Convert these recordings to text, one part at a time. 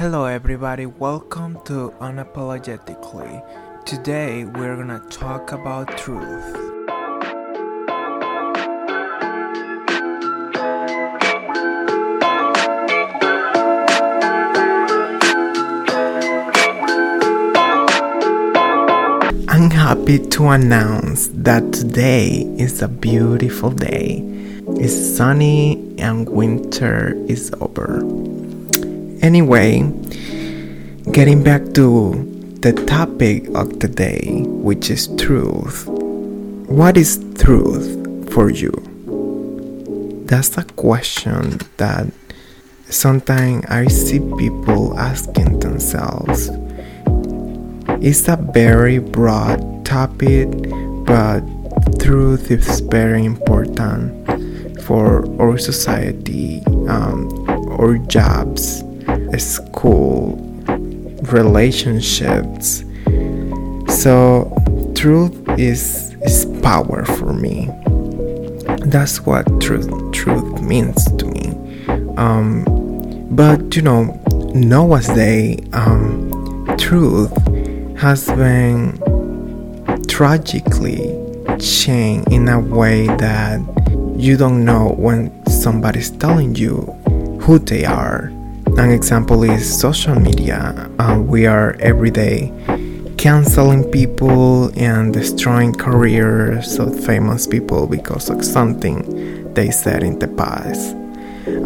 Hello, everybody, welcome to Unapologetically. Today, we're gonna talk about truth. I'm happy to announce that today is a beautiful day. It's sunny and winter is over. Anyway, getting back to the topic of the day, which is truth. What is truth for you? That's a question that sometimes I see people asking themselves. It's a very broad topic, but truth is very important for our society, um, our jobs, school, relationships. So, truth is, is power for me. That's what truth truth means to me. Um, but you know, Noah's Day, um, truth has been tragically changed in a way that you don't know when somebody's telling you who they are. An example is social media. Uh, we are every day canceling people and destroying careers of famous people because of something they said in the past.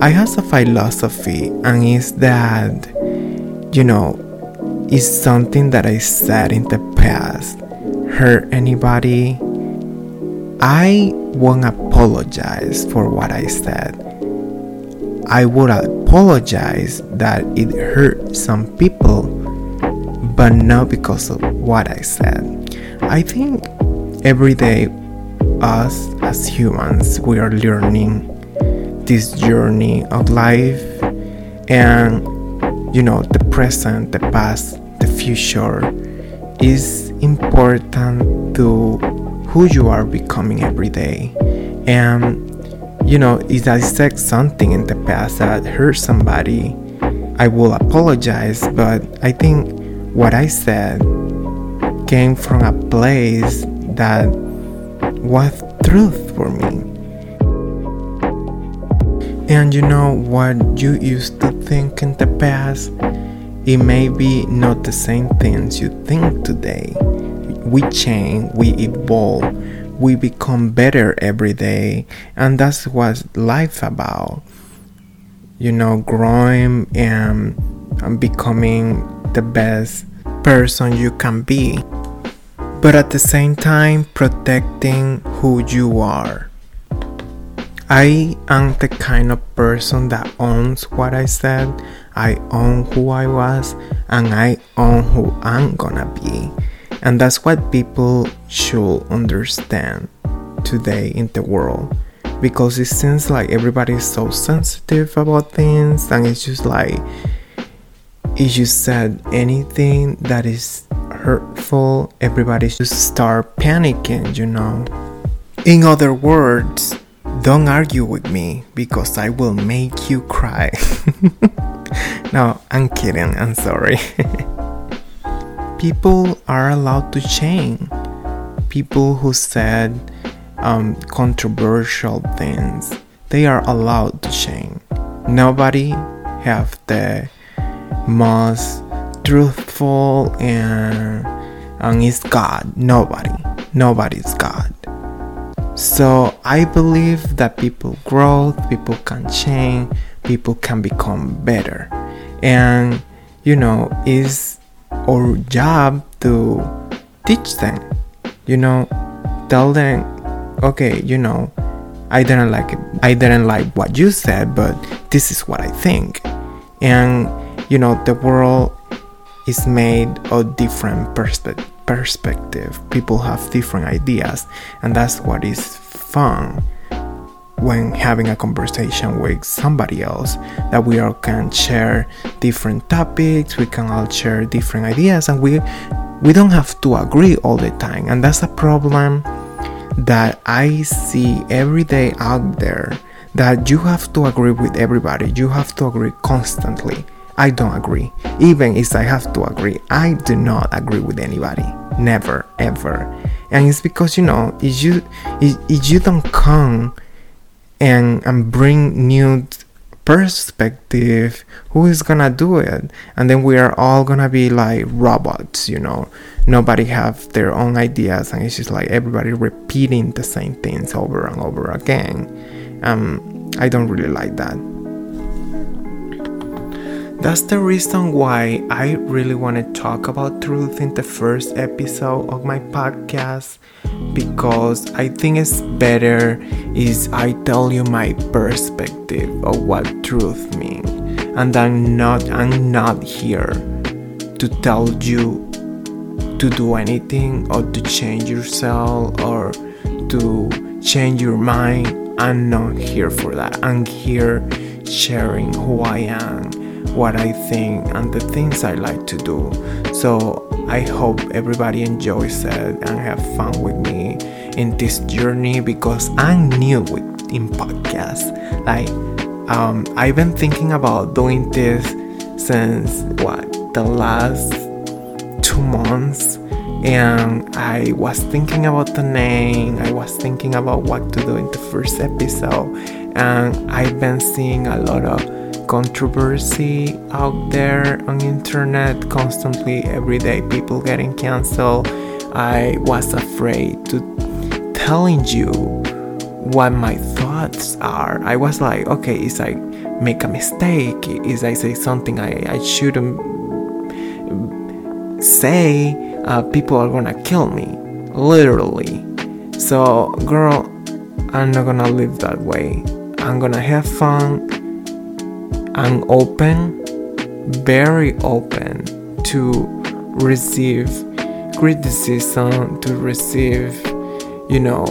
I have a philosophy, and it's that, you know, it's something that I said in the past hurt anybody, I won't apologize for what I said. I would apologize that it hurt some people, but not because of what I said. I think every day, us as humans, we are learning this journey of life, and you know, the present, the past, the future is important to who you are becoming every day. And you know, if I said something in the past that hurt somebody, I will apologize, but I think what I said came from a place that was truth for me. And you know what you used to think in the past? It may be not the same things you think today. We change, we evolve we become better every day and that's what life about you know growing and, and becoming the best person you can be but at the same time protecting who you are I am the kind of person that owns what I said, I own who I was, and I own who I'm gonna be. And that's what people should understand today in the world. Because it seems like everybody is so sensitive about things, and it's just like if you said anything that is hurtful, everybody just start panicking, you know. In other words, don't argue with me because I will make you cry. no, I'm kidding, I'm sorry. people are allowed to change. People who said um, controversial things, they are allowed to change. Nobody have the most truthful and and is God. Nobody. Nobody's God. So I believe that people grow, people can change, people can become better. And you know, is our job to teach them you know tell them okay you know i didn't like it i didn't like what you said but this is what i think. And you know the world is made of different perspe- perspective. People have different ideas and that's what is fun when having a conversation with somebody else that we all can share different topics we can all share different ideas and we we don't have to agree all the time and that's a problem that i see every day out there that you have to agree with everybody you have to agree constantly I don't agree. Even if I have to agree, I do not agree with anybody. Never, ever. And it's because you know, if you if, if you don't come and and bring new perspective, who is gonna do it? And then we are all gonna be like robots, you know. Nobody have their own ideas, and it's just like everybody repeating the same things over and over again. Um, I don't really like that. That's the reason why I really want to talk about truth in the first episode of my podcast because I think it's better is I tell you my perspective of what truth means and I'm not I'm not here to tell you to do anything or to change yourself or to change your mind. I'm not here for that. I'm here sharing who I am what I think and the things I like to do. So I hope everybody enjoys it and have fun with me in this journey because I'm new with in podcasts. Like um, I've been thinking about doing this since what the last two months and I was thinking about the name, I was thinking about what to do in the first episode, and I've been seeing a lot of controversy out there on internet constantly every day people getting canceled. I was afraid to telling you what my thoughts are. I was like okay is i make a mistake is i say something i, I shouldn't say uh, people are gonna kill me literally. So girl i'm not gonna live that way. I'm gonna have fun I'm open, very open to receive criticism, to receive, you know,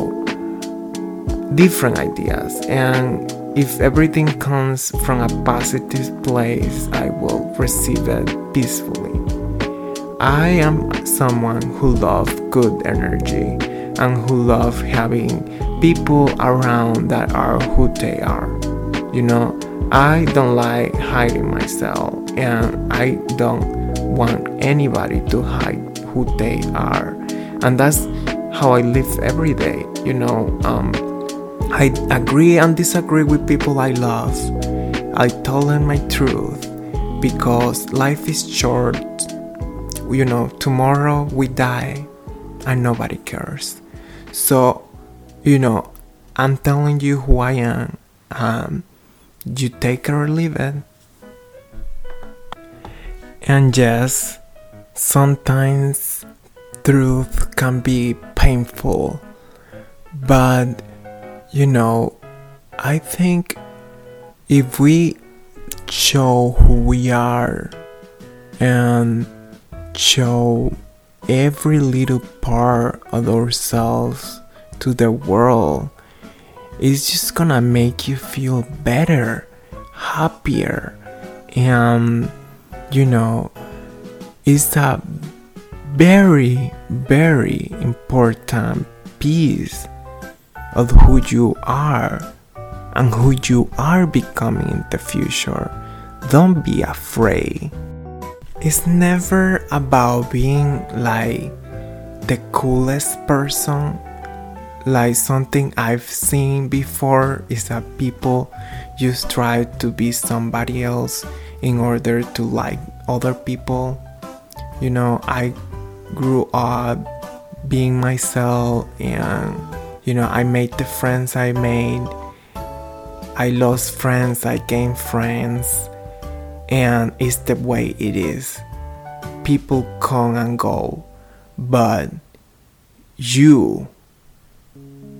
different ideas. And if everything comes from a positive place, I will receive it peacefully. I am someone who loves good energy and who love having people around that are who they are. You know, I don't like hiding myself, and I don't want anybody to hide who they are. And that's how I live every day. You know, um, I agree and disagree with people I love. I tell them my truth because life is short. You know, tomorrow we die and nobody cares. So, you know, I'm telling you who I am. Um, you take or leave it. And yes, sometimes truth can be painful, but you know, I think if we show who we are and show every little part of ourselves to the world, it's just gonna make you feel better, happier, and you know, it's a very, very important piece of who you are and who you are becoming in the future. Don't be afraid. It's never about being like the coolest person like something I've seen before is that people just try to be somebody else in order to like other people. You know, I grew up being myself and you know, I made the friends I made. I lost friends, I gained friends. And it's the way it is. People come and go, but you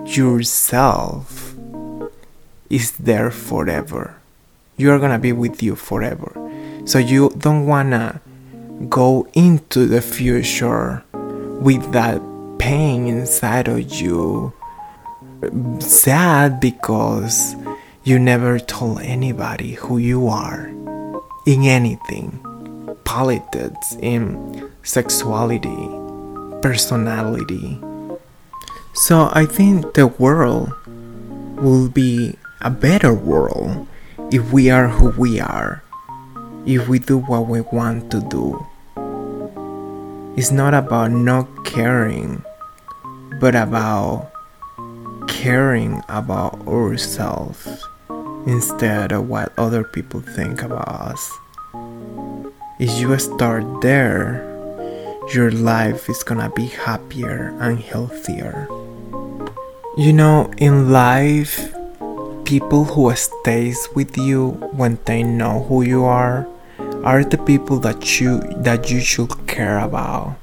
yourself is there forever. You're gonna be with you forever. So you don't wanna go into the future with that pain inside of you. Sad because you never told anybody who you are in anything politics, in sexuality, personality so I think the world will be a better world if we are who we are. if we do what we want to do. It's not about not caring, but about caring about ourselves instead of what other people think about us. If you start there, your life is gonna be happier and healthier. You know, in life, people who stays with you when they know who you are are the people that you that you should care about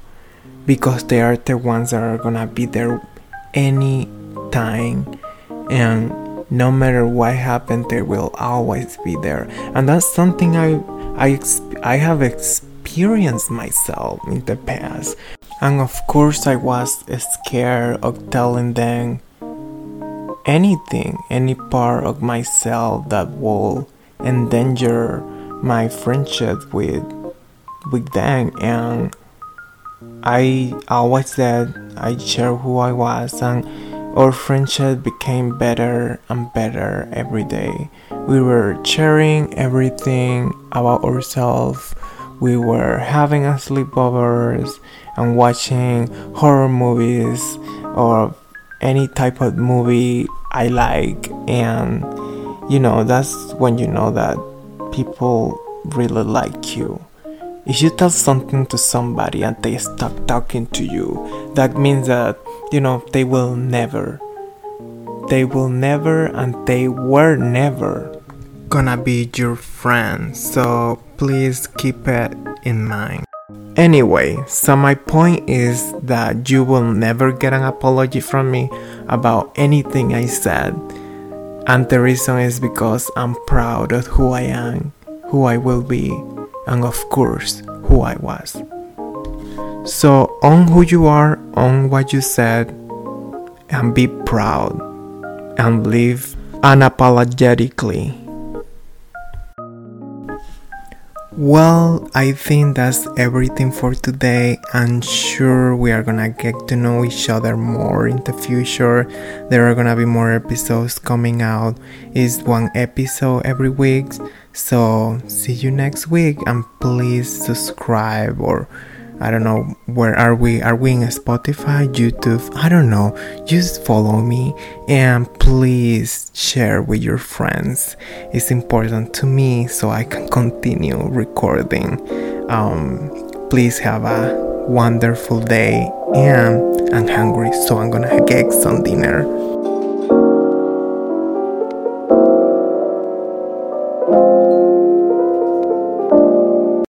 because they are the ones that are gonna be there any time and no matter what happened they will always be there. And that's something i i i have experienced myself in the past. And of course i was scared of telling them anything, any part of myself that will endanger my friendship with with them and I always said I share who I was and our friendship became better and better every day. We were sharing everything about ourselves. We were having sleepovers and watching horror movies or any type of movie I like, and you know, that's when you know that people really like you. If you tell something to somebody and they stop talking to you, that means that you know they will never, they will never, and they were never gonna be your friend. So please keep it in mind. Anyway, so my point is that you will never get an apology from me about anything I said. And the reason is because I'm proud of who I am, who I will be, and of course, who I was. So, own who you are, own what you said, and be proud, and live unapologetically Well, I think that's everything for today. I'm sure we are gonna get to know each other more in the future. There are gonna be more episodes coming out. It's one episode every week. So, see you next week and please subscribe or I don't know where are we? Are we in Spotify, YouTube? I don't know. Just follow me and please share with your friends. It's important to me so I can continue recording. Um, please have a wonderful day and I'm hungry, so I'm gonna get some dinner.